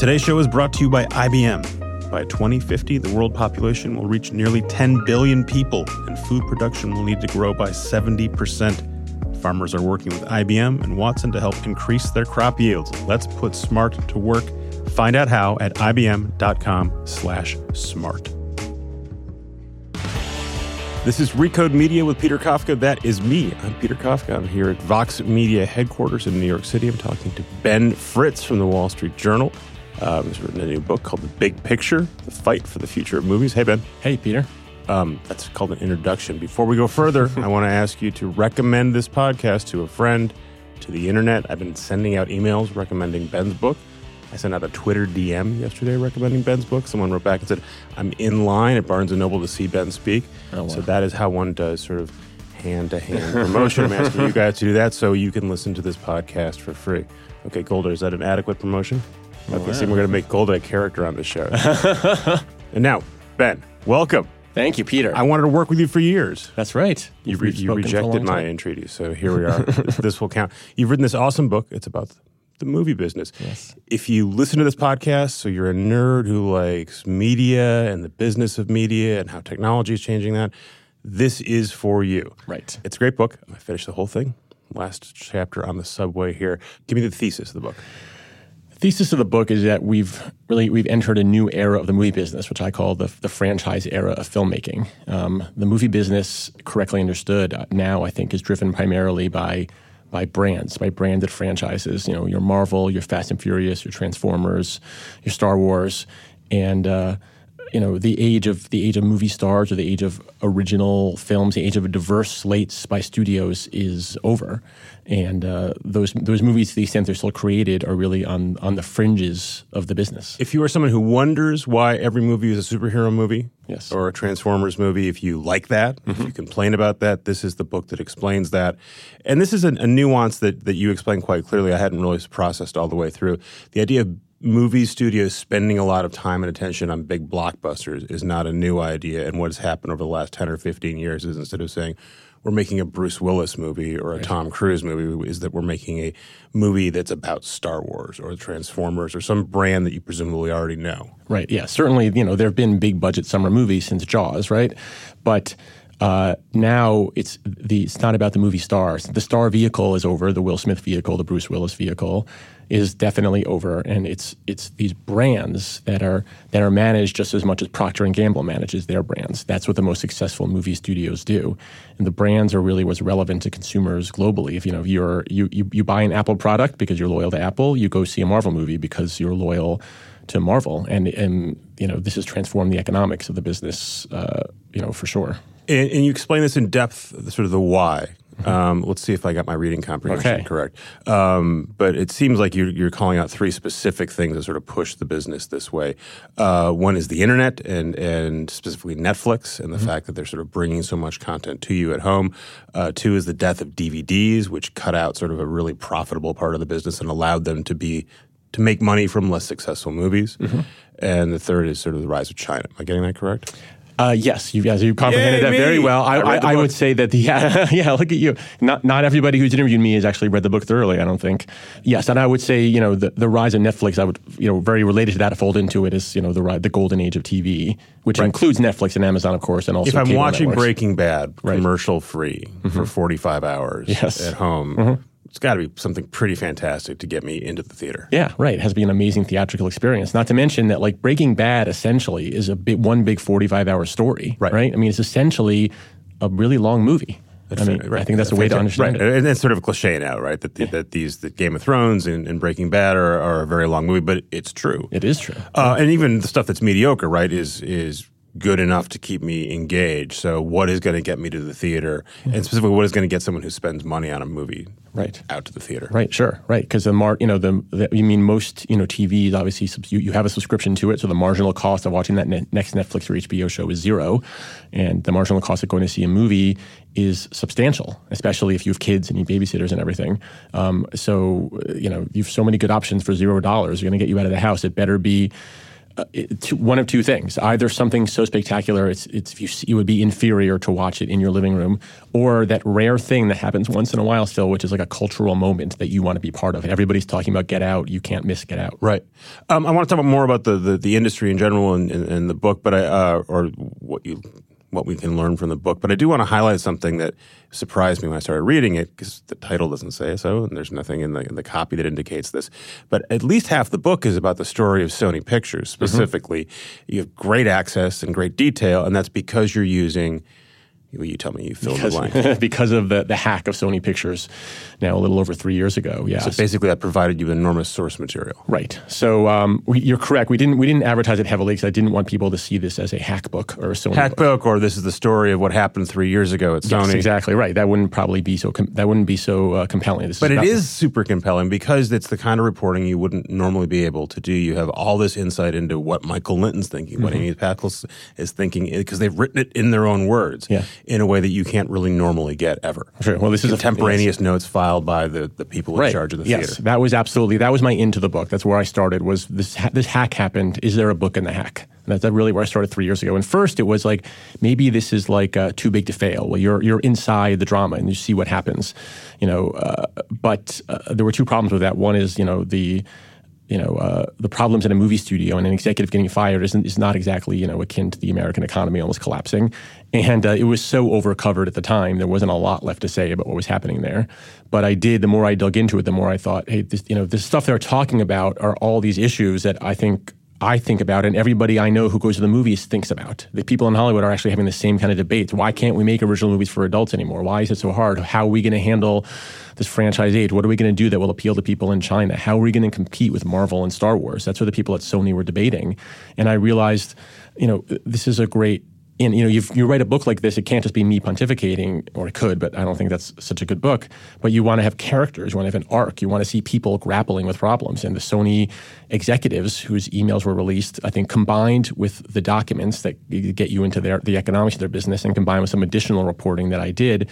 Today's show is brought to you by IBM. By 2050, the world population will reach nearly 10 billion people, and food production will need to grow by 70%. Farmers are working with IBM and Watson to help increase their crop yields. Let's put smart to work. Find out how at ibm.com/smart. This is Recode Media with Peter Kafka. That is me. I'm Peter Kafka. I'm here at Vox Media headquarters in New York City. I'm talking to Ben Fritz from the Wall Street Journal. Um, he's written a new book called The Big Picture The Fight for the Future of Movies. Hey, Ben. Hey, Peter. Um, that's called an introduction. Before we go further, I want to ask you to recommend this podcast to a friend, to the internet. I've been sending out emails recommending Ben's book. I sent out a Twitter DM yesterday recommending Ben's book. Someone wrote back and said, I'm in line at Barnes & Noble to see Ben speak. Oh, wow. So that is how one does sort of hand-to-hand promotion. I'm asking you guys to do that so you can listen to this podcast for free. Okay, Golder, is that an adequate promotion? Okay, see, we're going to make Golder a character on the show. and now, Ben, welcome. Thank you, Peter. I wanted to work with you for years. That's right. You, re- you spoken for a rejected my entreaty, so here we are. this, this will count. You've written this awesome book. It's about the movie business. Yes. If you listen to this podcast, so you're a nerd who likes media and the business of media and how technology is changing that, this is for you. Right. It's a great book. I finished the whole thing. Last chapter on the subway here. Give me the thesis of the book. The thesis of the book is that we've really we've entered a new era of the movie business, which I call the the franchise era of filmmaking. Um, the movie business, correctly understood, uh, now I think is driven primarily by by brands, by branded franchises. You know, your Marvel, your Fast and Furious, your Transformers, your Star Wars, and uh, you know the age of the age of movie stars or the age of original films, the age of diverse slates by studios is over, and uh, those those movies, to the extent they're still created, are really on on the fringes of the business. If you are someone who wonders why every movie is a superhero movie, Yes. or a Transformers movie, if you like that, if you complain about that, this is the book that explains that. And this is a, a nuance that that you explain quite clearly. I hadn't really processed all the way through. The idea of movie studios spending a lot of time and attention on big blockbusters is not a new idea. And what has happened over the last ten or fifteen years is instead of saying we're making a Bruce Willis movie or a Tom Cruise movie is that we're making a movie that's about Star Wars or Transformers or some brand that you presumably already know. Right. Yeah. Certainly, you know, there have been big budget summer movies since Jaws, right? But uh, now it's the it's not about the movie stars. The star vehicle is over. The Will Smith vehicle, the Bruce Willis vehicle, is definitely over, and it's it's these brands that are that are managed just as much as Procter and Gamble manages their brands. That's what the most successful movie studios do, and the brands are really what's relevant to consumers globally. If you know if you're you you, you buy an Apple product because you're loyal to Apple, you go see a Marvel movie because you're loyal to Marvel, and and you know this has transformed the economics of the business, uh, you know for sure. And, and you explain this in depth, sort of the why. Um, let's see if I got my reading comprehension Okay. correct. Um, but it seems like you're, you're calling out three specific things that sort of push the business this way. Uh, one is the internet, and and specifically Netflix, and the fact that they're sort of bringing so much content to you at home. Uh, two is the death of DVDs, which cut out sort of a really profitable part of the business and allowed them to be to make money from less successful movies. And the third is sort of the rise of China. Am I getting that correct? Uh, yes, you guys, you comprehended Yay, that very well. I, I I, I would say that the yeah, yeah. Look at you. Not not everybody who's interviewed me has actually read the book thoroughly. I don't think. Yes, and I would say you know the, the rise of Netflix. I would you know very related to that. Fold into it is you know the the golden age of TV, which includes Netflix and Amazon, of course, and also if I'm watching networks. Breaking Bad commercial free for 45 hours Yes. at home, it's got to be something pretty fantastic to get me into the theater. Yeah, right. It has been an amazing theatrical experience. Not to mention that like Breaking Bad essentially is a big, one big 45 hour story, Right. right? I mean, it's essentially a really long movie. I mean, I think that's a way to understand right. it. And it's sort of a cliche now, right? That, the, that these the Game of Thrones and, and Breaking Bad are, are a very long movie, but it's true. It is true. Uh, and even the stuff that's mediocre, right, is is good enough to keep me engaged. So, what is going to get me to the theater, and specifically, what is going to get someone who spends money on a movie Right. out to the theater? Right, sure, right. Because the mar, you know, the, the you mean most, you know, TVs obviously you, you have a subscription to it, so the marginal cost of watching that ne- next Netflix or HBO show is zero, and the marginal cost of going to see a movie is substantial, especially if you have kids and you have babysitters and everything. Um, so you know, you've so many good options for zero dollars. You're going to get you out of the house. It better be one of two things: either something so spectacular it's it's you would be inferior to watch it in your living room, or that rare thing that happens once in a while still, which is like a cultural moment that you want to be part of. Everybody's talking about Get Out. You can't miss Get Out. Right. Um, I want to talk more about the, the, the industry in general and, and, and the book, but I uh, or what you what we can learn from the book. But I do want to highlight something that surprised me when I started reading it because the title doesn't say so, and there's nothing in the, in the copy that indicates this. But at least half the book is about the story of Sony Pictures mm-hmm. specifically. Mm-hmm. You have great access and great detail, and that's because you're using – you tell me you filled because, the blank. because of the, the hack of Sony Pictures now a little over three years ago. Yeah. So basically, that provided you enormous source material. Right. So um, we, you're correct. We didn't we didn't advertise it heavily because I didn't want people to see this as a hack book or a Sony hack book, or this is the story of what happened three years ago at Sony. Yes, exactly right. That wouldn't probably be so com- that wouldn't be so uh, compelling. This but is it is super compelling because it's the kind of reporting you wouldn't normally be able to do. You have all this insight into what Michael Lynton's thinking, mm-hmm. what Amy Pascal is thinking, because they've written it in their own words yeah. In a way that you can't really normally get ever. Sure. Well, this is contemporaneous a, yes. notes filed by the, the people in right. charge of the yes. theater. that was absolutely that was my into the book. That's where I started. Was this this hack happened? Is there a book in the hack? And that's really where I started three years ago. And first, it was like maybe this is like uh, too big to fail. Well, you're you're inside the drama and you see what happens, you know. Uh, but uh, there were two problems with that. One is you know the you know, uh, the problems in a movie studio and an executive getting fired isn't is not exactly you know akin to the American economy almost collapsing. And uh, it was so overcovered at the time, there wasn't a lot left to say about what was happening there. But I did. The more I dug into it, the more I thought, hey, this, you know, the stuff they're talking about are all these issues that I think I think about and everybody I know who goes to the movies thinks about. The people in Hollywood are actually having the same kind of debates. Why can't we make original movies for adults anymore? Why is it so hard? How are we going to handle this franchise age? What are we going to do that will appeal to people in China? How are we going to compete with Marvel and Star Wars? That's what the people at Sony were debating. And I realized, you know, this is a great and you know, you write a book like this, it can't just be me pontificating, or it could, but I don't think that's such a good book. But you want to have characters, you want to have an arc, you want to see people grappling with problems. And the Sony executives, whose emails were released, I think, combined with the documents that get you into their, the economics of their business, and combined with some additional reporting that I did,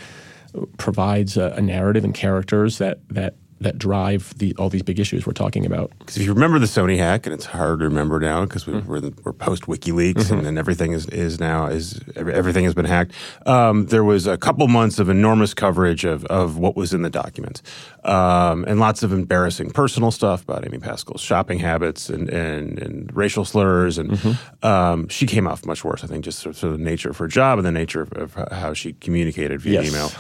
provides a, a narrative and characters that that that drive the, all these big issues we're talking about. Because if you remember the Sony hack, and it's hard to remember now because we, are mm-hmm. we're post WikiLeaks, mm-hmm. and, and, everything is, is now is everything has been hacked. Um, there was a couple months of enormous coverage of, of what was in the documents, um, and lots of embarrassing personal stuff about Amy Pascal's shopping habits and and, and racial slurs, and mm-hmm. um, she came off much worse. I think just sort of the nature of her job and the nature of, of how she communicated via yes. email.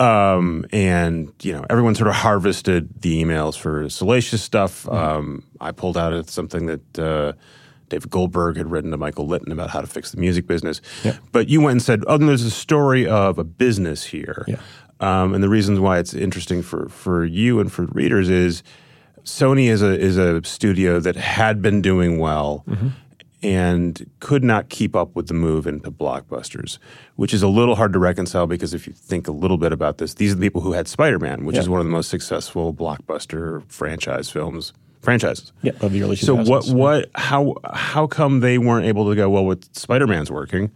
Um, and you know, everyone sort of harvested the emails for salacious stuff. Mm-hmm. Um, I pulled out something that uh, David Goldberg had written to Michael Lynton about how to fix the music business. Yeah. But you went and said, "Oh, there's a story of a business here." Yeah. Um, and the reasons why it's interesting for for you and for readers is Sony is a is a studio that had been doing well. Mm-hmm and could not keep up with the move into blockbusters, which is a little hard to reconcile because if you think a little bit about this, these are the people who had Spider Man, which yeah. is one of the most successful blockbuster franchise films franchises. Yeah, of the early 2000s. So what what how how come they weren't able to go well with Spider Man's working?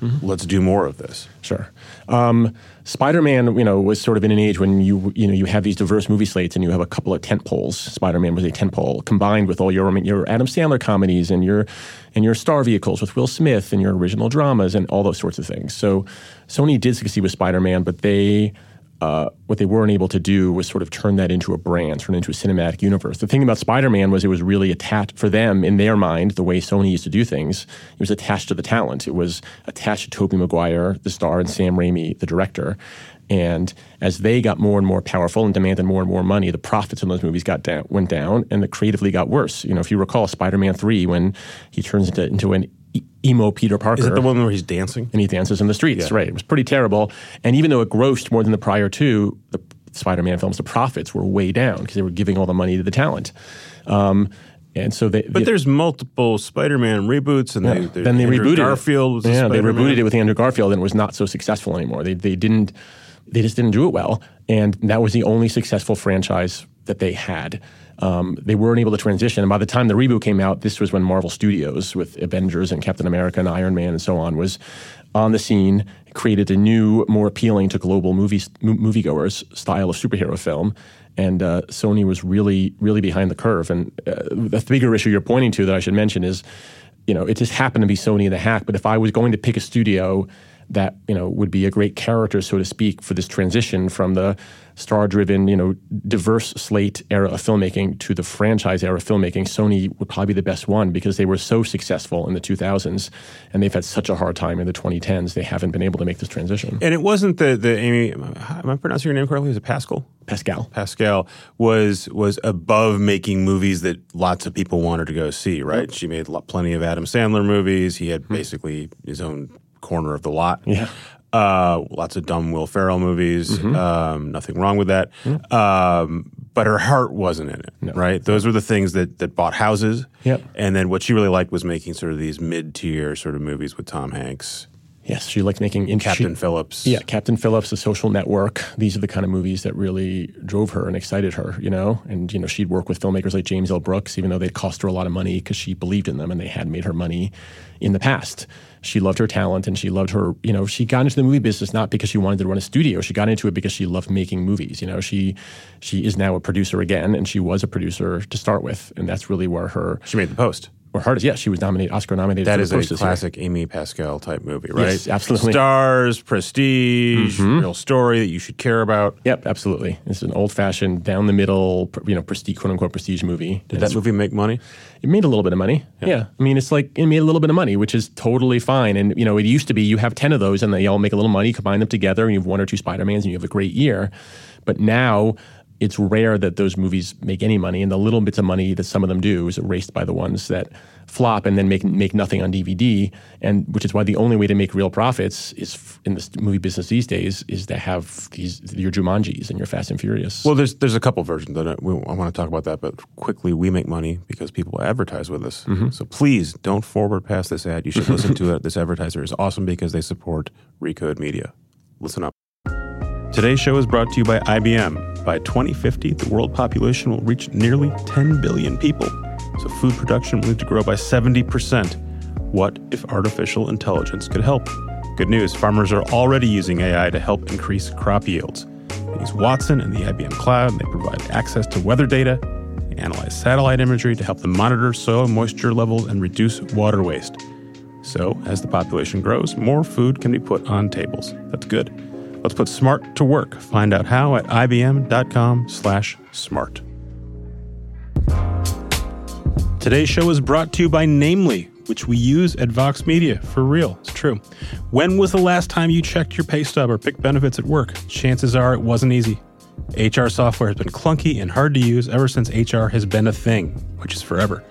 Mm-hmm. Let's do more of this. Sure. Um, Spider-Man, you know, was sort of in an age when you you know you have these diverse movie slates and you have a couple of tent poles. Spider-Man was a tent pole combined with all your your Adam Sandler comedies and your and your star vehicles with Will Smith and your original dramas and all those sorts of things. So Sony did succeed with Spider-Man, but they uh, what they weren't able to do was sort of turn that into a brand, turn it into a cinematic universe. The thing about Spider-Man was it was really attached for them in their mind, the way Sony used to do things. It was attached to the talent. It was attached to Tobey Maguire, the star, and Sam Raimi, the director. And as they got more and more powerful and demanded more and more money, the profits in those movies got down, went down, and the creatively got worse. You know, if you recall Spider-Man Three, when he turns into into an emo Peter Parker. Is it the one where he's dancing? And he dances in the streets, yeah. right? It was pretty terrible. And even though it grossed more than the prior two, the Spider-Man films, the profits were way down because they were giving all the money to the talent. Um, and so they, but there's multiple Spider-Man reboots, and yeah, they, then they Andrew rebooted Garfield. yeah, they rebooted it with Andrew Garfield, and it was not so successful anymore. They they didn't they just didn't do it well, and that was the only successful franchise that they had um, they weren't able to transition. And by the time the reboot came out, this was when Marvel Studios, with Avengers and Captain America and Iron Man and so on, was on the scene, created a new, more appealing to global movie, moviegoers style of superhero film. And uh, Sony was really, really behind the curve. And uh, the bigger issue you're pointing to that I should mention is you know, it just happened to be Sony and the Hack. But if I was going to pick a studio that you know would be a great character, so to speak, for this transition from the star-driven, you know, diverse slate era of filmmaking to the franchise era of filmmaking, Sony would probably be the best one because they were so successful in the 2000s, and they've had such a hard time in the 2010s. They haven't been able to make this transition. And it wasn't the the Amy. Am I pronouncing your name correctly? Is it Pascal? Pascal. Pascal was was above making movies that lots of people wanted to go see. Right? Yep. She made plenty of Adam Sandler movies. He had mm-hmm. basically his own corner of the lot. Yeah. Uh, lots of dumb Will Ferrell movies. Mm-hmm. Um, nothing wrong with that. Mm-hmm. Um, but her heart wasn't in it, no. right? Those were the things that that bought houses. Yep. And then what she really liked was making sort of these mid tier sort of movies with Tom Hanks. Yes, she liked making in, Captain she, Phillips. Yeah, Captain Phillips, The Social Network. These are the kind of movies that really drove her and excited her, you know. And you know, she'd work with filmmakers like James L. Brooks, even though they cost her a lot of money because she believed in them and they had made her money in the past. She loved her talent and she loved her, you know, she got into the movie business not because she wanted to run a studio. She got into it because she loved making movies. You know, she she is now a producer again and she was a producer to start with. And that's really where her She made the post or hardest. Yeah, she was nominated, Oscar nominated. That is a classic year. Amy Pascal type movie, right? Yes, absolutely. Stars, prestige, mm-hmm. real story that you should care about. Yep, absolutely. It's an old fashioned, down the middle, you know, prestige, quote unquote, prestige movie. Did that movie make money? It made a little bit of money. Yeah. yeah. I mean, it's like it made a little bit of money, which is totally fine. And you know, it used to be you have ten of those, and they all make a little money, combine them together, and you have one or two Spider Mans, and you have a great year. But now it's rare that those movies make any money, and the little bits of money that some of them do is erased by the ones that flop and then make make nothing on DVD. And which is why the only way to make real profits is in the movie business these days is to have these your Jumanjis and your Fast and Furious. Well, there's there's a couple versions that I, we, I want to talk about that, but quickly we make money because people advertise with us. Mm-hmm. So please don't forward past this ad. You should listen to it. This advertiser is awesome because they support Recode Media. Listen up. Today's show is brought to you by IBM. By 2050, the world population will reach nearly 10 billion people, so food production will need to grow by 70%. What if artificial intelligence could help? Good news farmers are already using AI to help increase crop yields. They use Watson and the IBM Cloud, they provide access to weather data, they analyze satellite imagery to help them monitor soil moisture levels and reduce water waste. So, as the population grows, more food can be put on tables. That's good. Let's put smart to work. Find out how at ibm.com/smart. Today's show is brought to you by Namely, which we use at Vox Media. For real, it's true. When was the last time you checked your pay stub or picked benefits at work? Chances are it wasn't easy. HR software has been clunky and hard to use ever since HR has been a thing, which is forever.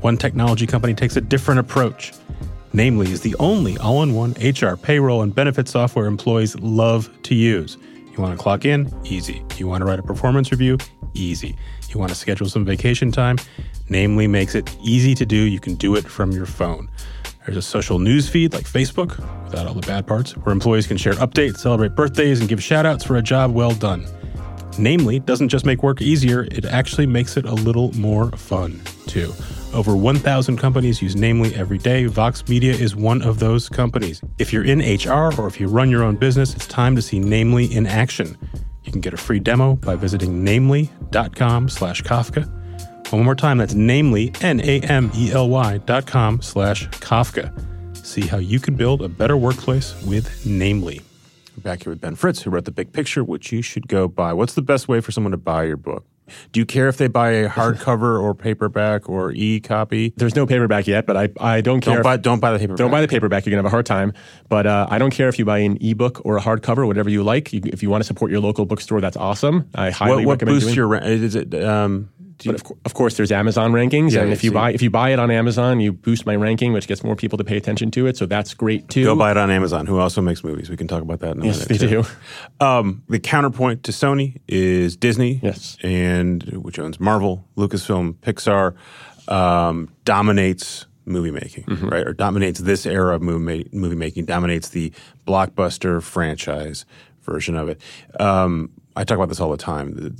One technology company takes a different approach. Namely, is the only all in one HR, payroll, and benefit software employees love to use. You want to clock in? Easy. You want to write a performance review? Easy. You want to schedule some vacation time? Namely makes it easy to do. You can do it from your phone. There's a social news feed like Facebook, without all the bad parts, where employees can share updates, celebrate birthdays, and give shout outs for a job well done. Namely, doesn't just make work easier, it actually makes it a little more fun, too. Over 1,000 companies use Namely every day. Vox Media is one of those companies. If you're in HR or if you run your own business, it's time to see Namely in action. You can get a free demo by visiting namely.com slash Kafka. One more time, that's namely, N-A-M-E-L-Y dot com slash Kafka. See how you can build a better workplace with Namely. We're back here with Ben Fritz, who wrote The Big Picture, which you should go buy. What's the best way for someone to buy your book? Do you care if they buy a hardcover or paperback or e copy? There's no paperback yet, but I, I don't care. Don't buy, don't buy the paperback. Don't buy the paperback. You're going to have a hard time. But uh, I don't care if you buy an ebook or a hardcover, whatever you like. You, if you want to support your local bookstore, that's awesome. I highly what, what recommend boosts doing. your Is it um, but of, of, course, there's Amazon rankings, yeah, and if you buy if you buy it on Amazon, you boost my ranking, which gets more people to pay attention to it. So that's great too. Go buy it on Amazon. Who also makes movies? We can talk about that in a yes, minute. they too. do. Um, the counterpoint to Sony is Disney. Yes, and which owns Marvel, Lucasfilm, Pixar, um, dominates movie making, mm-hmm. right? Or dominates this era of movie, ma- movie making, dominates the blockbuster franchise version of it. Um, I talk about this all the time.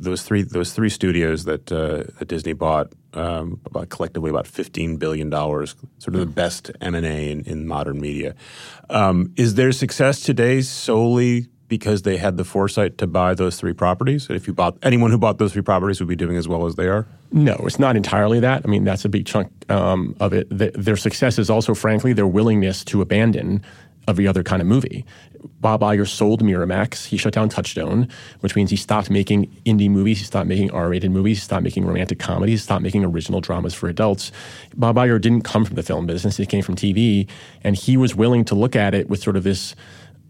Those three, those three studios that, uh, that Disney bought, um, about collectively about fifteen billion dollars, sort of the best M and A in, modern media. Um, is their success today solely because they had the foresight to buy those three properties? If you bought anyone who bought those three properties would be doing as well as they are. No, it's not entirely that. I mean, that's a big chunk um, of it. The, their success is also, frankly, their willingness to abandon every other kind of movie. Bob Iger sold Miramax. He shut down Touchstone, which means he stopped making indie movies. He stopped making R-rated movies. He stopped making romantic comedies. He stopped making original dramas for adults. Bob Iger didn't come from the film business. He came from TV, and he was willing to look at it with sort of this,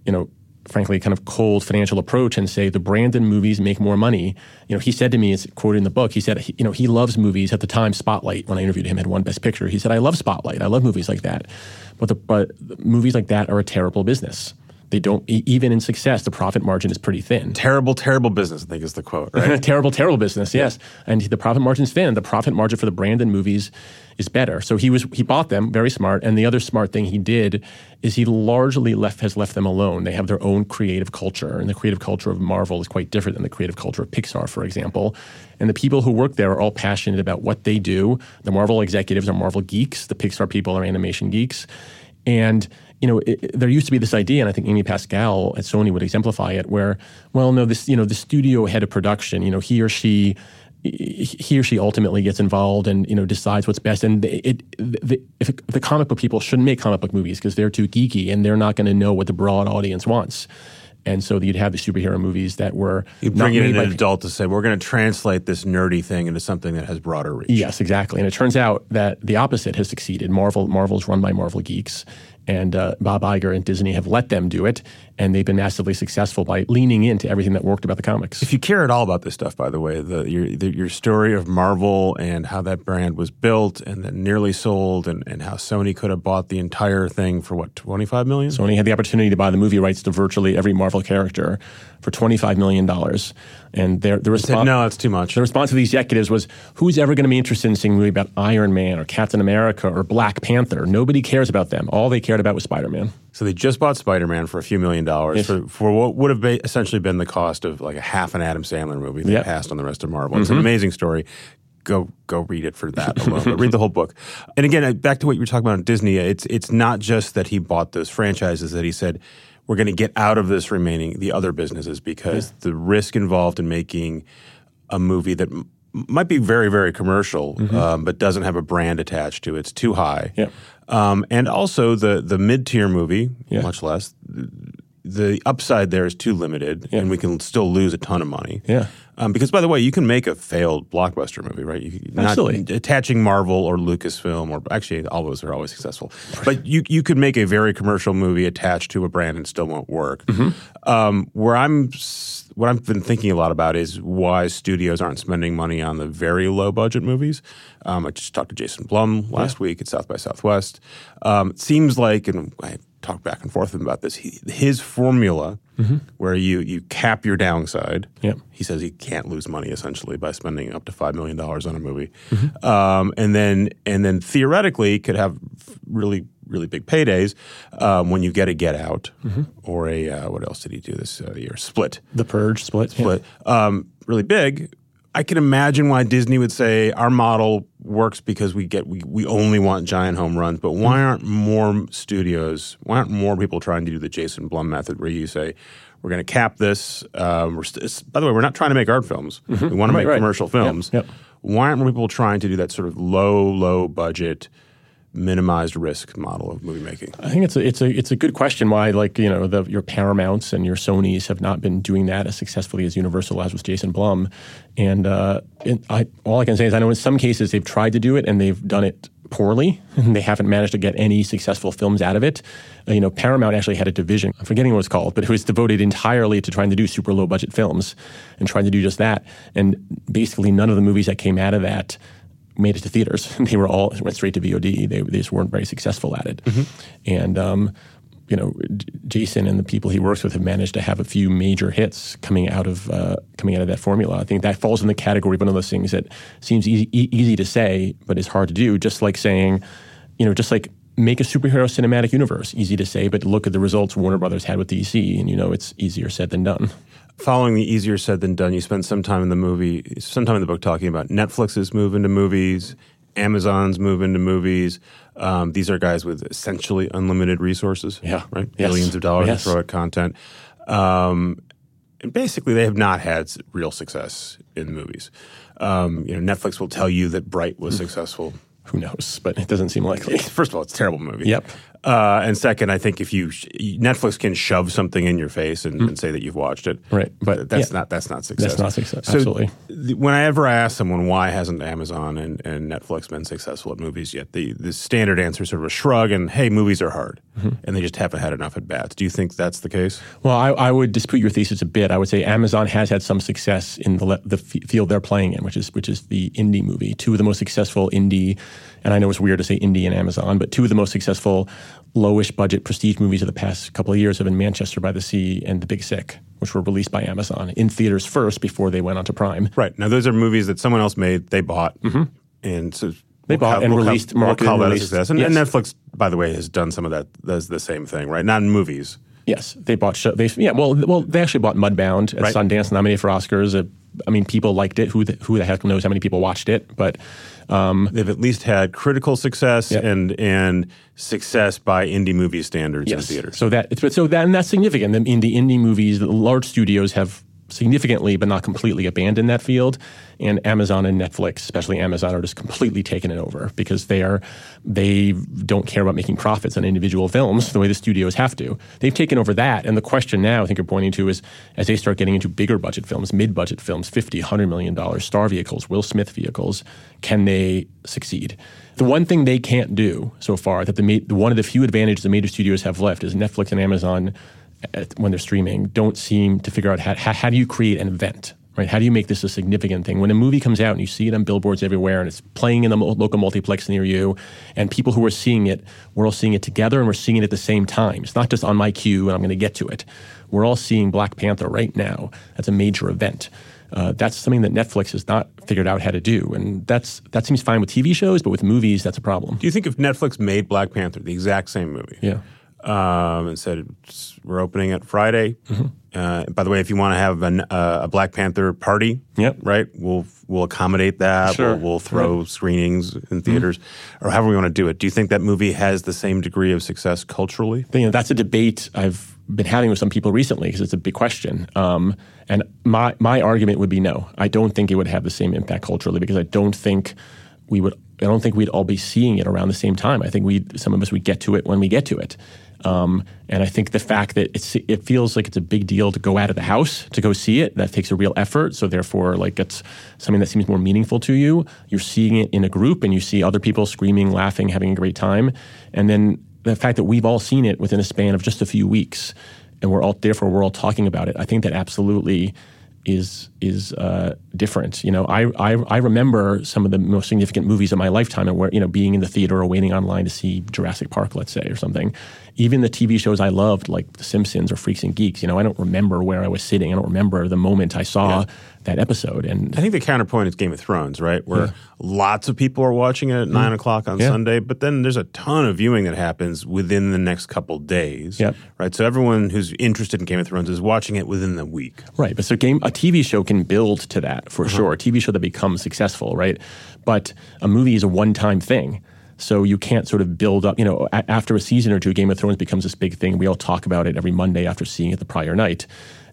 you know, frankly, kind of cold financial approach and say the branded movies make more money. You know, he said to me, it's quoted in the book, he said, you know, he loves movies. At the time, Spotlight, when I interviewed him, had won Best Picture. He said, I love Spotlight. I love movies like that. But, the, but movies like that are a terrible business. They don't even in success, the profit margin is pretty thin. Terrible, terrible business. I think is the quote. Right? terrible, terrible business. Yes, and the profit margin's thin. The profit margin for the branded movies is better. So he was he bought them, very smart. And the other smart thing he did is he largely left has left them alone. They have their own creative culture, and the creative culture of Marvel is quite different than the creative culture of Pixar, for example. And the people who work there are all passionate about what they do. The Marvel executives are Marvel geeks. The Pixar people are animation geeks, and you know, it, there used to be this idea, and I think Amy Pascal at Sony would exemplify it, where, well, no, this, you know, the studio head of production, you know, he or she, he or she ultimately gets involved and you know decides what's best. And it, the, if the comic book people shouldn't make comic book movies because they're too geeky and they're not going to know what the broad audience wants. And so you'd have the superhero movies that were you bring in an adult to say we're going to translate this nerdy thing into something that has broader reach. Yes, exactly. And it turns out that the opposite has succeeded. Marvel Marvel's run by Marvel geeks, and uh, Bob Iger and Disney have let them do it, and they've been massively successful by leaning into everything that worked about the comics. If you care at all about this stuff, by the way, the, your, the, your story of Marvel and how that brand was built and then nearly sold, and, and how Sony could have bought the entire thing for what twenty five million. Sony had the opportunity to buy the movie rights to virtually every Marvel character for twenty five million dollars, and their the response no, that's too much. The response of the executives was, "Who's ever going to be interested in seeing a movie about Iron Man or Captain America or Black Panther? Nobody cares about them. All they cared about was Spider Man." So they just bought Spider Man for a few million dollars Yes. for, for what would have been, essentially been the cost of like a half an Adam Sandler movie that Yep. passed on the rest of Marvel. It's an amazing story. Go go read it for that alone. read the whole book. And again, uh, back to what you were talking about on Disney. It's it's not just that he bought those franchises that he said we're going to get out of this remaining the other businesses because the risk involved in making a movie that m- might be very very commercial um, but doesn't have a brand attached to it. It's too high. Yep. Um, and also the the mid tier movie, Yeah. much less. The upside there is too limited, and we can still lose a ton of money. Yeah. Um, because, by the way, you can make a failed blockbuster movie, right? You, not Absolutely. attaching Marvel or Lucasfilm, or actually, all those are always successful. But you you could make a very commercial movie attached to a brand and still won't work. Mm-hmm. Um, where I'm, what I've been thinking a lot about is why studios aren't spending money on the very low budget movies. Um, I just talked to Jason Blum last week at South by Southwest. Um, it seems like, and I talked back and forth about this. He, his formula, where you you cap your downside. Mm-hmm. Yep. He says he can't lose money essentially by spending up to five million dollars on a movie, um, and then and then theoretically could have really really big paydays um, when you get a Get Out or a uh, what else did he do this uh, year? Split, The Purge split. Yeah. Split, um, really big. I can imagine why Disney would say our model works because we get we, we only want giant home runs. But why aren't more studios? Why aren't more people trying to do the Jason Blum method, where you say we're going to cap this? Um, we're st- by the way, we're not trying to make art films. We want to Mm-hmm. Right, make right. commercial films. yep. Why aren't more people trying to do that sort of low low budget, minimized risk model of movie making? I think it's a it's a it's a good question why like you know the your Paramounts and your Sonys have not been doing that as successfully as Universal has with Jason Blum, and uh, it, I all I can say is I know in some cases they've tried to do it and they've done it poorly and they haven't managed to get any successful films out of it. Uh, you know Paramount actually had a division I'm forgetting what it's called but it was devoted entirely to trying to do super low budget films and trying to do just that and basically none of the movies that came out of that made it to theaters. They were all went straight to VOD. They, they just weren't very successful at it. And um, you know, J- Jason and the people he works with have managed to have a few major hits coming out of uh, coming out of that formula. I think that falls in the category of one of those things that seems easy, e- easy to say, but is hard to do. Just like saying, you know, just like make a superhero cinematic universe, easy to say, but look at the results Warner Brothers had with DC, and you know, it's easier said than done. following the easier said than done, you spend some time in the movie, some time in the book talking about Netflix's move into movies, Amazon's move into movies. Um, these are guys with essentially unlimited resources, Yeah. right? Yes. Billions of dollars Yes. to throw at content. Um, and basically, they have not had real success in movies. Um, you know, Netflix will tell you that Bright was successful. Who knows? But it doesn't seem likely. First of all, it's a terrible movie. Yep. Uh, and second, I think if you sh- Netflix can shove something in your face and, and say that you've watched it, Right, but that's yeah. not that's not success. That's not success, So absolutely. th- whenever I ever ask someone why hasn't Amazon and, and Netflix been successful at movies yet, the the standard answer is sort of a shrug and hey, movies are hard, Mm-hmm. and they just haven't had enough at bats. Do you think that's the case? Well, I, I would dispute your thesis a bit. I would say Amazon has had some success in the le- the f- field they're playing in, which is which is the indie movie. Two of the most successful indie, and I know it's weird to say indie and Amazon, but two of the most successful lowish budget prestige movies of the past couple of years have been Manchester by the Sea and The Big Sick, which were released by Amazon in theaters first before they went onto Prime. Right now, those are movies that someone else made, they bought, and so Mm-hmm. They we'll bought and we'll released, we'll marketed call and released. success. And, and Netflix, by the way, has done some of that. Does the same thing, right? Not in movies. Yes, they bought. Show, they yeah. Well, well, they actually bought Mudbound at Right. Sundance, nominated for Oscars. Uh, I mean, people liked it. Who the, who the heck knows how many people watched it? But um, They've at least had critical success Yep. and and success by indie movie standards in yes, theaters. so that so that and that's significant. I mean, the indie movies, the large studios have significantly, but not completely, abandoned that field. And Amazon and Netflix, especially Amazon, are just completely taking it over because they are they don't care about making profits on individual films the way the studios have to. They've taken over that. And the question now, I think you're pointing to, is as they start getting into bigger budget films, mid budget films, 50, 100 million dollar star vehicles, Will Smith vehicles, can they succeed? The one thing they can't do so far that the one of the few advantages the major studios have left is Netflix and Amazon at, when they're streaming don't seem to figure out how, how, how do you create an event right? How do you make this a significant thing? When a movie comes out and you see it on billboards everywhere and it's playing in the mo- local multiplex near you and people who are seeing it we're all seeing it together and we're seeing it at the same time. It's not just on my queue and i'm going to get to it. We're all seeing black panther right now. That's a major event. Uh, that's something that Netflix has not figured out how to do, and that's that seems fine with TV shows, but with movies, that's a problem. Do you think if Netflix made Black Panther, the exact same movie, Yeah. Um, and said we're opening it Friday. Mm-hmm. Uh, by the way, if you want to have an, uh, a Black Panther party, Yep. right, we'll we'll accommodate that. Sure. We'll, we'll throw screenings in theaters, or however we want to do it. Do you think that movie has the same degree of success culturally? you know, that's a debate I've been having with some people recently because it's a big question. Um, and my my argument would be no. I don't think it would have the same impact culturally because I don't think we would. I don't think we'd all be seeing it around the same time. I think we some of us would get to it when we get to it. Um, and I think the fact that it feels like it's a big deal to go out of the house to go see it that takes a real effort. So therefore, like it's something that seems more meaningful to you. You're seeing it in a group, and you see other people screaming, laughing, having a great time, and then the fact that we've all seen it within a span of just a few weeks, and we're all therefore we're all talking about it. I think that absolutely is is uh, different. You know, I, I I remember some of the most significant movies of my lifetime, and where you know being in the theater or waiting online to see Jurassic Park, let's say, or something. Even the TV shows I loved, like The Simpsons or Freaks and Geeks. You know, I don't remember where I was sitting. I don't remember the moment I saw that episode. And I think the counterpoint is Game of Thrones, right? Where lots of people are watching it at nine o'clock on Mm. Yeah. Sunday, but then there's a ton of viewing that happens within the next couple days, Yep. right? So everyone who's interested in Game of Thrones is watching it within the week. Right, but so game a TV show can build to that for Uh-huh. sure. A TV show that becomes successful, right? But a movie is a one-time thing. So you can't sort of build up, you know, a- after a season or two, Game of Thrones becomes this big thing. We all talk about it every Monday after seeing it the prior night.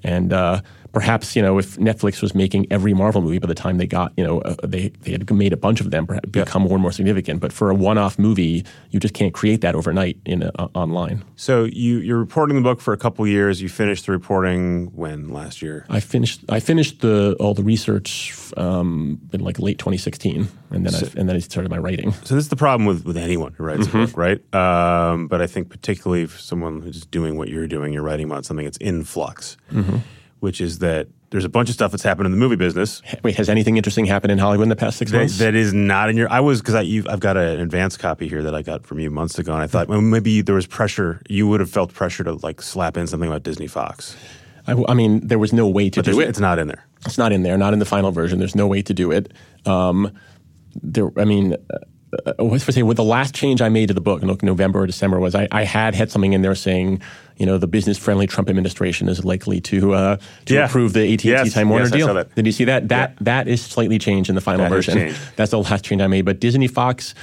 And uh, perhaps, you know, if Netflix was making every Marvel movie by the time they got, you know, uh, they, they had made a bunch of them, perhaps become more and more significant. But for a one-off movie, you just can't create that overnight in a, uh, online. So you you're reporting the book for a couple years. You finished the reporting when last year? I finished. I finished the all the research um, in like late 2016, and then I, and then I started my writing. So this is the problem with, with anyone who writes Mm-hmm. a book, right? Um, but I think particularly for someone who's doing what you're doing, you're writing about something that's in flux, Mm-hmm. Which is that there's a bunch of stuff that's happened in the movie business Wait, has anything interesting happened in Hollywood in the past six that, months? that is not in your. I was because I you've, I've got an advance copy here that I got from you months ago, and I thought well, maybe there was pressure. You would have felt pressure to like slap in something about Disney Fox. I, I mean, there was no way to do it. It's not in there. It's not in there, not in the final version. There's no way to do it. Um, there, I mean, uh, say? With the last change I made to the book in November or December was I, I had had something in there saying, you know, the business-friendly Trump administration is likely to uh, to Yeah. approve the AT and T Yes, Time Warner yes, deal. Did you see that? That that is slightly changed in the final That version. That's the last change I made. But Disney Fox.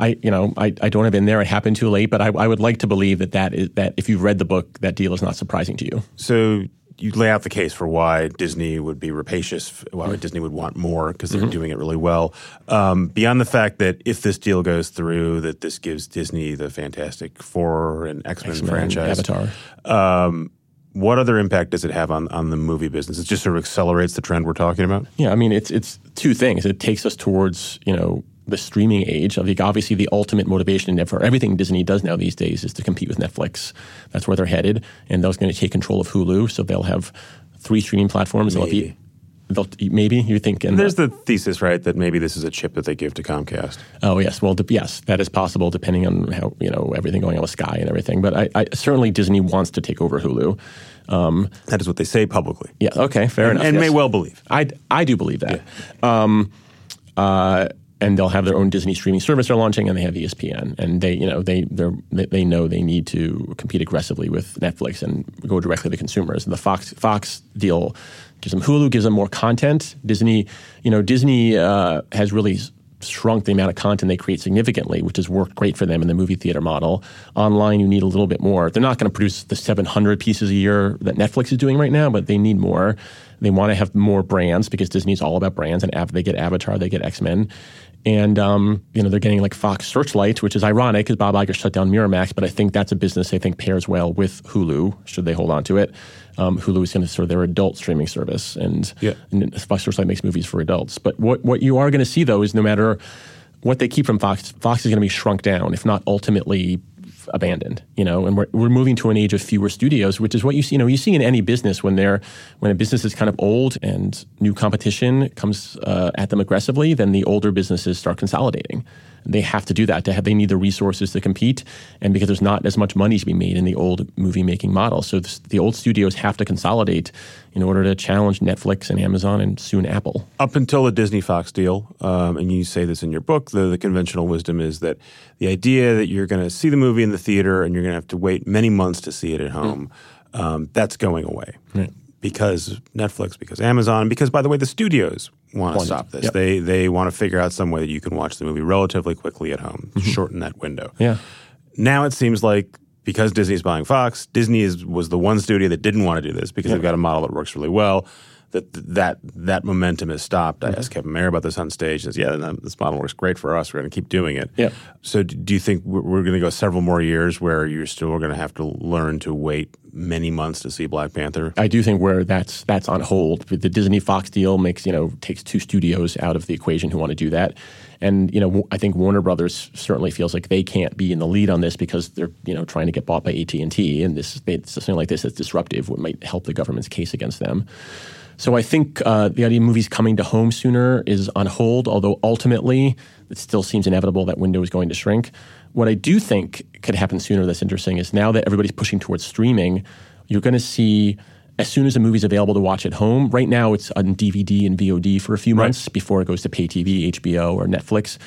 I, you know, I, I don't have in there. It happened too late, but I, I would like to believe that that is that if you've read the book, that deal is not surprising to you. So you lay out the case for why Disney would be rapacious, why mm-hmm. Disney would want more because they're mm-hmm. doing it really well. Um, beyond the fact that if this deal goes through, that this gives Disney the Fantastic Four and X Men franchise, Avatar. Um, what other impact does it have on, on the movie business? It just sort of accelerates the trend we're talking about. Yeah, I mean, it's it's two things. It takes us towards you know the streaming age. I think obviously the ultimate motivation for everything Disney does now these days is to compete with Netflix. That's where they're headed, and they're going to take control of Hulu. So they'll have three streaming platforms. Maybe. They'll, maybe you think. There's the thesis, right, that maybe this is a chip that they give to Comcast. Oh yes, well yes, that is possible depending on how you know everything going on with Sky and everything. But I, I certainly Disney wants to take over Hulu. Um, that is what they say publicly. Yeah. Okay. Fair and, enough. And yes. may well believe. I I do believe that. Yeah. Um, uh, and they'll have their own Disney streaming service they're launching, and they have ESPN, and they you know they they they know they need to compete aggressively with Netflix and go directly to consumers. And the Fox Fox deal gives them Hulu, gives them more content. Disney, you know, Disney uh, has really shrunk the amount of content they create significantly, which has worked great for them in the movie theater model. Online, you need a little bit more. They're not going to produce the 700 pieces a year that Netflix is doing right now, but they need more. They want to have more brands because Disney's all about brands, and they get Avatar, they get X Men, and um, you know they're getting like Fox Searchlight, which is ironic because Bob Iger shut down Miramax, but I think that's a business they think pairs well with Hulu. Should they hold on to it? Um, Hulu is going to sort of their adult streaming service, and, yeah. and Fox Searchlight makes movies for adults. But what what you are going to see though is no matter what they keep from Fox, Fox is going to be shrunk down, if not ultimately abandoned, you know, and we're, we're moving to an age of fewer studios, which is what you see, you know, you see in any business when they're, when a business is kind of old and new competition comes uh, at them aggressively, then the older businesses start consolidating they have to do that. To have, they need the resources to compete, and because there's not as much money to be made in the old movie making model, so this, the old studios have to consolidate in order to challenge Netflix and Amazon and soon Apple. Up until the Disney Fox deal, um, and you say this in your book, the, the conventional wisdom is that the idea that you're going to see the movie in the theater and you're going to have to wait many months to see it at home, mm. um, that's going away. Right because Netflix, because Amazon, because by the way, the studios want to stop this. Yep. They they want to figure out some way that you can watch the movie relatively quickly at home, mm-hmm. shorten that window. Yeah. Now it seems like because Disney's buying Fox, Disney is, was the one studio that didn't want to do this because they've got a model that works really well. That that that momentum has stopped. Mm-hmm. I asked Kevin Mayer about this on stage. And says, "Yeah, this model works great for us. We're going to keep doing it." Yeah. So, do you think we're going to go several more years where you're still going to have to learn to wait many months to see Black Panther? I do think where that's that's on hold. The Disney Fox deal makes you know takes two studios out of the equation who want to do that, and you know I think Warner Brothers certainly feels like they can't be in the lead on this because they're you know trying to get bought by AT and T, and this something like this that's disruptive What might help the government's case against them. So I think uh, the idea of movies coming to home sooner is on hold, although ultimately it still seems inevitable that window is going to shrink. What I do think could happen sooner that's interesting is now that everybody's pushing towards streaming, you're going to see as soon as a movie's available to watch at home. Right now, it's on DVD and VOD for a few months right. before it goes to pay TV, HBO, or Netflix.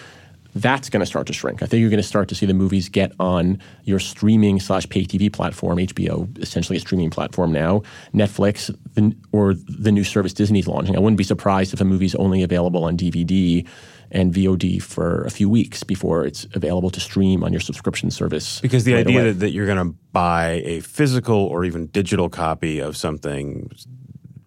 That's going to start to shrink. I think you're going to start to see the movies get on your streaming slash pay TV platform, HBO, essentially a streaming platform now, Netflix, or the new service Disney's launching. I wouldn't be surprised if a movie's only available on DVD and VOD for a few weeks before it's available to stream on your subscription service. Because the right idea away. that you're going to buy a physical or even digital copy of something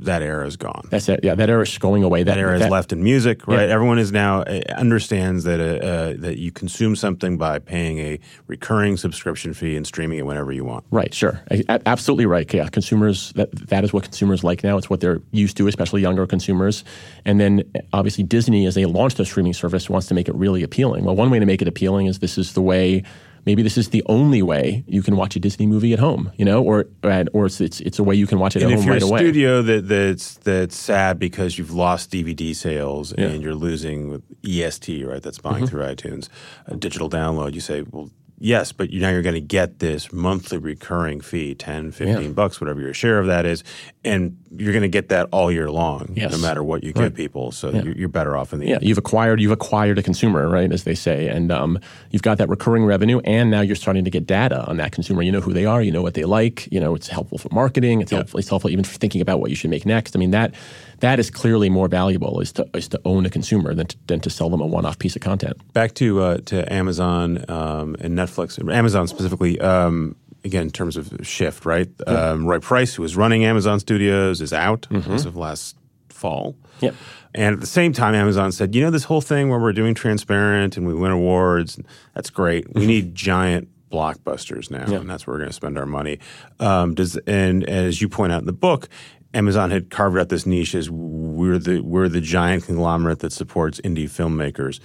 that era is gone. That's it. Yeah, that era is going away. That, that era that, is left in music, right? Yeah. Everyone is now uh, understands that uh, uh, that you consume something by paying a recurring subscription fee and streaming it whenever you want. Right. Sure. absolutely right. Yeah. Consumers that that is what consumers like now. It's what they're used to, especially younger consumers. And then obviously Disney, as they launched a streaming service, wants to make it really appealing. Well, one way to make it appealing is this is the way maybe this is the only way you can watch a Disney movie at home, you know, or or it's it's, it's a way you can watch it and at home right away. If you're a studio that, that's that's sad because you've lost DVD sales yeah. and you're losing EST, right? That's buying mm-hmm. through iTunes, a digital download. You say, well, Yes, but now you're going to get this monthly recurring fee, 10, 15 yeah. bucks, whatever your share of that is, and you're going to get that all year long, yes. no matter what you right. give people. So yeah. you're, better off in the yeah. end. You've acquired you've acquired a consumer, right, as they say, and um, you've got that recurring revenue, and now you're starting to get data on that consumer. You know who they are, you know what they like. You know it's helpful for marketing. It's helpful. It's helpful even for thinking about what you should make next. I mean that that is clearly more valuable is to is to own a consumer than to, than to sell them a one off piece of content. Back to uh, to Amazon um, and Netflix, Amazon specifically. Um, again in terms of shift, right? Um, Roy Price, who was running Amazon Studios, is out as of last fall. Yep. And at the same time, Amazon said, you know, this whole thing where we're doing transparent and we win awards, that's great. We need giant blockbusters now, and that's where we're going to spend our money. Um, does and as you point out in the book, Amazon had carved out this niche as we're the we're the giant conglomerate that supports indie filmmakers.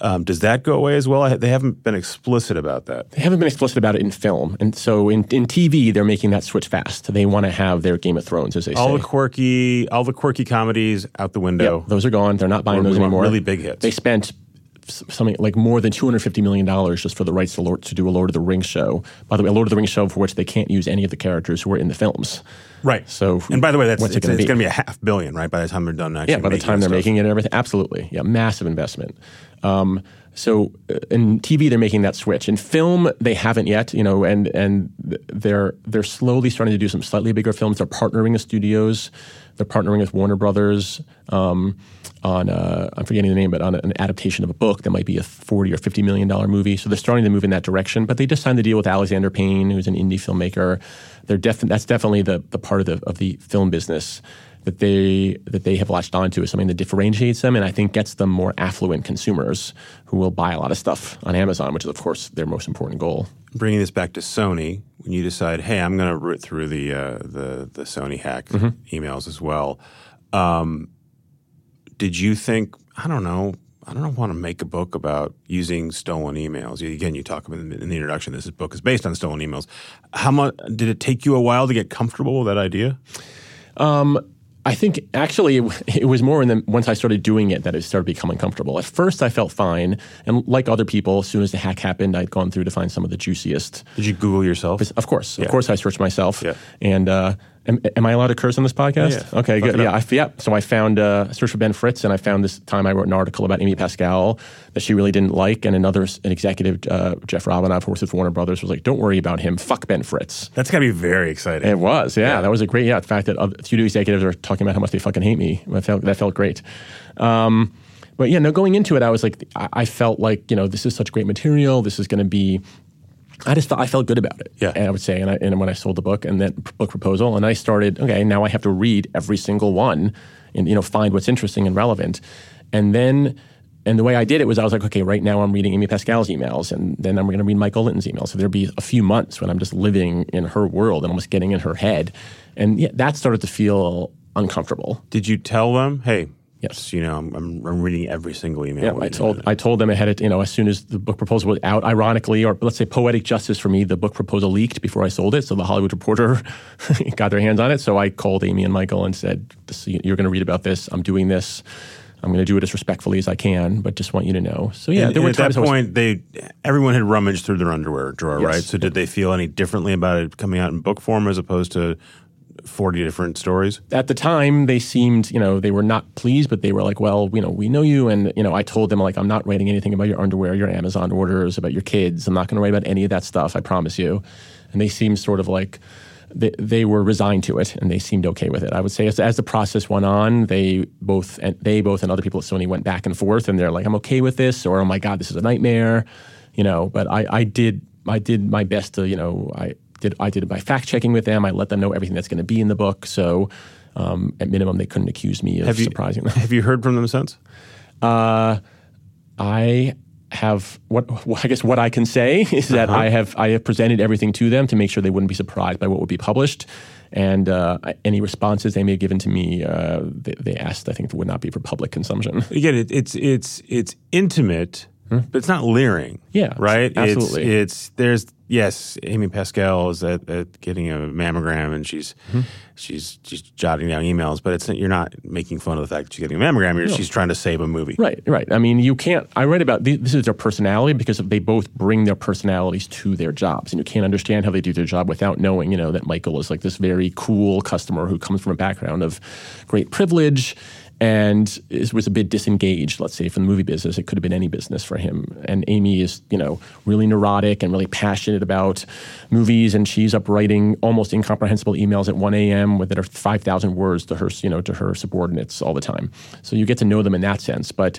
Um, does that go away as well? They haven't been explicit about that. They haven't been explicit about it in film, and so in, in TV, they're making that switch fast. They want to have their Game of Thrones, as they All say. the quirky, all the quirky comedies out the window. Yep, those are gone. They're not buying Or those anymore. really big hits. They spent something like more than two hundred fifty million dollars just for the rights to, Lord, to do a Lord of the Rings show. By the way, a Lord of the Rings show for which they can't use any of the characters who were in the films. Right. So, and by the way, that's it's, it gonna it's going to be a half billion, right? By the time they're done, actually Yeah, by the time they're stuff. making it and everything, absolutely, yeah, massive investment. Um, so uh, in TV, they're making that switch. In film, they haven't yet, you know, and and they're they're slowly starting to do some slightly bigger films. They're partnering with studios. They're partnering with Warner Brothers um, on uh, I'm forgetting the name, but on an adaptation of a book that might be a forty or fifty million dollar movie. So they're starting to move in that direction. But they just signed the deal with Alexander Payne, who's an indie filmmaker. They're def- that's definitely the the part of the of the film business that they that they have latched onto is something that differentiates them and I think gets them more affluent consumers who will buy a lot of stuff on Amazon, which is of course their most important goal. Bringing this back to Sony, when you decide, hey, I'm going to root through the uh, the the Sony hack Mm-hmm. emails as well. Um, did you think? I don't know. I don't want to make a book about using stolen emails. Again, you talk about in the, in the introduction. This book is based on stolen emails. How much did it take you a while to get comfortable with that idea? I think actually it, was more in the once I started doing it that it started becoming comfortable. At first I felt fine, and like other people, as soon as the hack happened, I'd gone through to find some of the juiciest. Did you Google yourself? Of course, Yeah. of course, I searched myself. Yeah. And uh, am, am I allowed to curse on this podcast? Yeah, yeah. Okay, Fuck good. Yeah. I, yeah. So I found uh, I searched for Ben Fritz, and I found this time I wrote an article about Amy Pascal that she really didn't like, and another an executive, uh, Jeff Robinov, who works with Warner Brothers, was like, "Don't worry about him. Fuck Ben Fritz." That's got to be very exciting. It was, yeah, That was a great, yeah. The fact that other, studio executives are talking about how much they fucking hate me, that felt, that felt great. Um, but yeah, no, going into it, I was like, I, I felt like, you know, this is such great material. This is going to be, I just thought, I felt good about it. Yeah. And I would say, and, I, and when I sold the book and that book proposal, and I started, okay, now I have to read every single one and, you know, find what's interesting and relevant. And then, and the way I did it was I was like, okay, right now I'm reading Amy Pascal's emails, and then I'm going to read Michael Lynton's emails. So there'd be a few months when I'm just living in her world and almost getting in her head. And yeah, that started to feel uncomfortable. Did you tell them, hey, Yes. you know, I'm, I'm, I'm reading every single email. Yeah, I told I told them ahead of you know as soon as the book proposal was out. Ironically, or let's say poetic justice for me, the book proposal leaked before I sold it, so the Hollywood Reporter got their hands on it. So I called Amy and Michael and said, "This- "You're going to read about this. I'm doing this. I'm going to do it as respectfully as I can, but just want you to know." So yeah, And- there and were at that times was- point, they everyone had rummaged through their underwear drawer, Yes. right? So did they feel any differently about it coming out in book form as opposed to forty different stories? at the time they seemed you know they were not pleased but they were like well you know we know you and you know i told them like i'm not writing anything about your underwear your amazon orders about your kids. I'm not going to write about any of that stuff i promise you. And they seemed sort of like they, they were resigned to it and they seemed okay with it. I would say as, as the process went on they both and they both and other people at sony went back and forth and they're like i'm okay with this or oh my god this is a nightmare you know. But i, I did i did my best to you know i did I did my fact checking with them. I let them know everything that's going to be in the book. So um, at minimum, they couldn't accuse me of Have you surprising them. Have you heard from them since? Uh, I have what I guess what I can say is that I have I have presented everything to them to make sure they wouldn't be surprised by what would be published. And uh, any responses they may have given to me, uh, they, they asked, I think, would not be for public consumption. Again, it, it's it's it's intimate, but it's not leering. Hmm? Yeah, right. absolutely. It's, it's there's yes, Amy Pascal is at, at getting a mammogram and she's Hmm? she's she's jotting down emails, but it's you're not making fun of the fact that she's getting a mammogram. You're, She's trying to save a movie. Right, right. I mean, you can't. I write about th- this is their personality because they both bring their personalities to their jobs, and you can't understand how they do their job without knowing, you know, that Michael is like this very cool customer who comes from a background of great privilege and is, was a bit disengaged. Let's say from the movie business, it could have been any business for him. And Amy is, you know, really neurotic and really passionate about movies, and she's up writing almost incomprehensible emails at 1 a.m. with that are 5,000 words to her, you know, to her subordinates all the time. So you get to know them in that sense, but.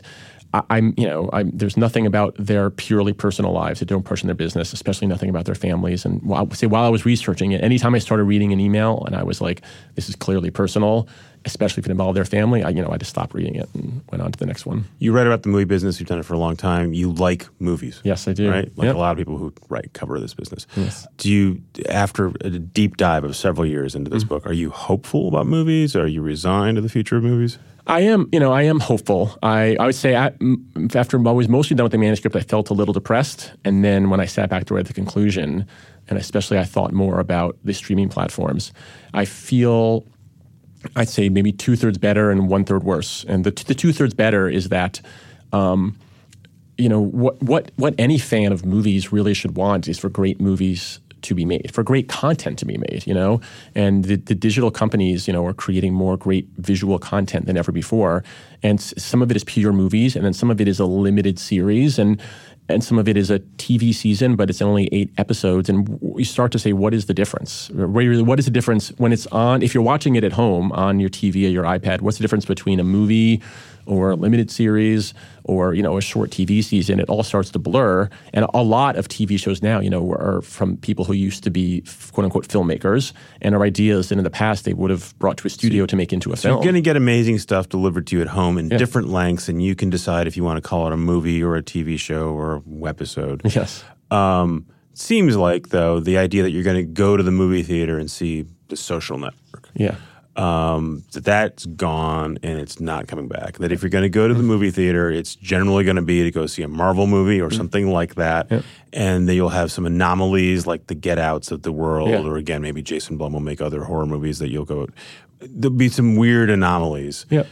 I, am you know, I'm, there's nothing about their purely personal lives that don't push in their business, especially nothing about their families. And while, say while I was researching it, anytime I started reading an email and I was like, this is clearly personal, especially if it involved their family, I, you know, I just stopped reading it and went on to the next one. You read about the movie business. You've done it for a long time. You like movies. Yes, I do. Right? Like yep. a lot of people who write cover this business. Yes. Do you, after a deep dive of several years into this mm-hmm. book, are you hopeful about movies? Are you resigned to the future of movies? I am, you know, I am hopeful. I, I would say I, after I was mostly done with the manuscript, I felt a little depressed. And then when I sat back to write the conclusion, and especially I thought more about the streaming platforms, I feel I'd say maybe two thirds better and one third worse. And the, the two thirds better is that, um, you know, what, what, what any fan of movies really should want is for great movies to be made, for great content to be made, you know? And the, the digital companies, you know, are creating more great visual content than ever before. And some of it is pure movies, and then some of it is a limited series. And and some of it is a TV season, but it's only eight episodes. And we start to say, what is the difference? What is the difference when it's on? If you're watching it at home on your TV or your iPad, what's the difference between a movie or a limited series or you know a short TV season? It all starts to blur. And a lot of TV shows now, you know, are from people who used to be quote unquote filmmakers and are ideas that in the past they would have brought to a studio so, to make into a so film. You're going to get amazing stuff delivered to you at home in yeah. different lengths, and you can decide if you want to call it a movie or a TV show or a episode. Yes. Um, seems like though the idea that you're going to go to the movie theater and see the Social Network. Yeah. Um, that that's gone and it's not coming back. That if you're going to go to the movie theater, it's generally going to be to go see a Marvel movie or mm. something like that, yeah. and then you'll have some anomalies like the Get Outs of the world, yeah. or again maybe Jason Blum will make other horror movies that you'll go. There'll be some weird anomalies. Yeah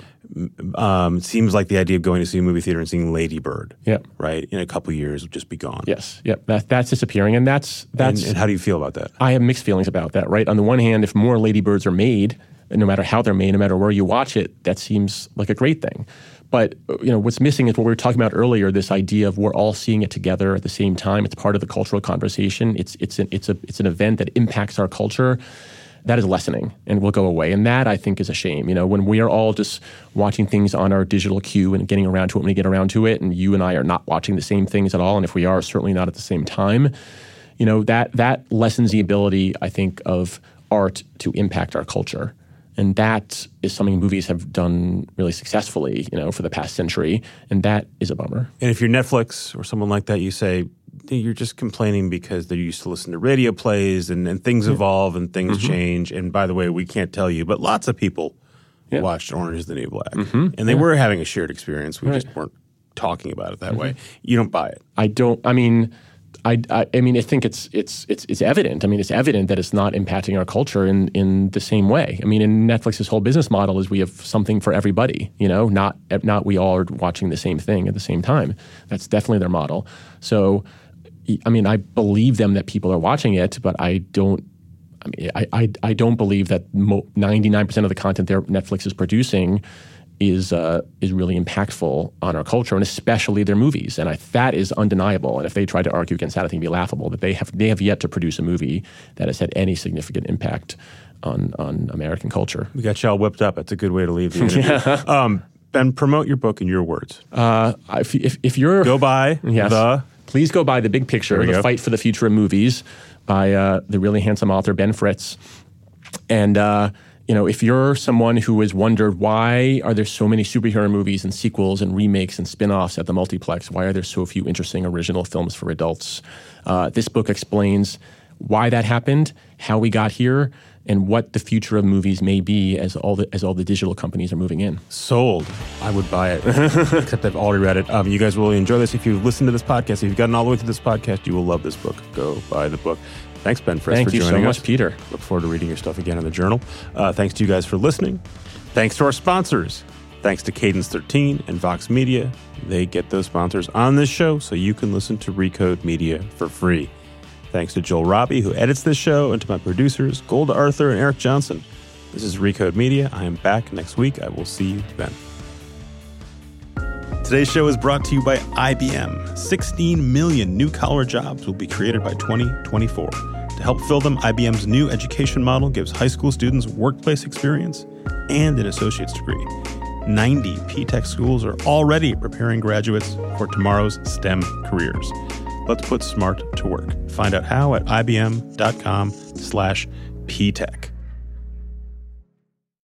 um, seems like the idea of going to see a movie theater and seeing Lady Bird, yep. right, in a couple years will just be gone. Yes, yep, that, that's disappearing, and that's that's. And, and, how do you feel about that? I have mixed feelings about that. Right, on the one hand, if more Lady Birds are made, no matter how they're made, no matter where you watch it, that seems like a great thing. But you know what's missing is what we were talking about earlier. This idea of we're all seeing it together at the same time. It's part of the cultural conversation. It's it's an, it's a it's an event that impacts our culture that is lessening and will go away. And that I think is a shame. You know, when we are all just watching things on our digital queue and getting around to it when we get around to it, and you and I are not watching the same things at all, and if we are, certainly not at the same time. You know, that that lessens the ability, I think, of art to impact our culture. And that is something movies have done really successfully, you know, for the past century. And that is a bummer. And if you're Netflix or someone like that, you say, you're just complaining because they're used to listen to radio plays and, and things yeah. evolve and things mm-hmm. change. And by the way, we can't tell you, but lots of people yeah. watched Orange is the New Black. Mm-hmm. And they yeah. were having a shared experience. We right. just weren't talking about it that mm-hmm. way. You don't buy it. I don't. I mean, I, I, I, mean, I think it's it's it's it's evident. I mean, it's evident that it's not impacting our culture in in the same way. I mean, in Netflix's whole business model is we have something for everybody. You know, not not we all are watching the same thing at the same time. That's definitely their model. So I mean, I believe them that people are watching it, but I don't. I mean, I, I, I don't believe that nine percent of the content that Netflix is producing is uh, is really impactful on our culture, and especially their movies. And I, that is undeniable. And if they try to argue against that, I think it'd be laughable. But they have they have yet to produce a movie that has had any significant impact on on American culture. We got y'all whipped up. That's a good way to leave the interview. yeah. um, ben, promote your book in your words. Uh, if, if, if you're go by yes. the please go buy The Big Picture, The go. Fight for the Future of Movies by uh, the really handsome author Ben Fritz. And, uh, you know, if you're someone who has wondered why are there so many superhero movies and sequels and remakes and spin-offs at the multiplex, why are there so few interesting original films for adults? Uh, this book explains why that happened, how we got here, and what the future of movies may be as all the as all the digital companies are moving in. Sold. I would buy it, except I've already read it. Um, you guys will really enjoy this if you've listened to this podcast. If you've gotten all the way through this podcast, you will love this book. Go buy the book. Thanks, Ben Fritz, Thank for joining us. Thank you so much, Peter. Look forward to reading your stuff again in the journal. Uh, thanks to you guys for listening. Thanks to our sponsors. Thanks to Cadence 13 and Vox Media. They get those sponsors on this show so you can listen to Recode Media for free. Thanks to Joel Robbie, who edits this show, and to my producers, Golda Arthur and Eric Johnson. This is Recode Media. I am back next week. I will see you then. Today's show is brought to you by IBM. 16 million new collar jobs will be created by 2024. To help fill them, IBM's new education model gives high school students workplace experience and an associate's degree. 90 P-Tech schools are already preparing graduates for tomorrow's STEM careers. Let's put smart to work. Find out how at ibm.com slash ptech.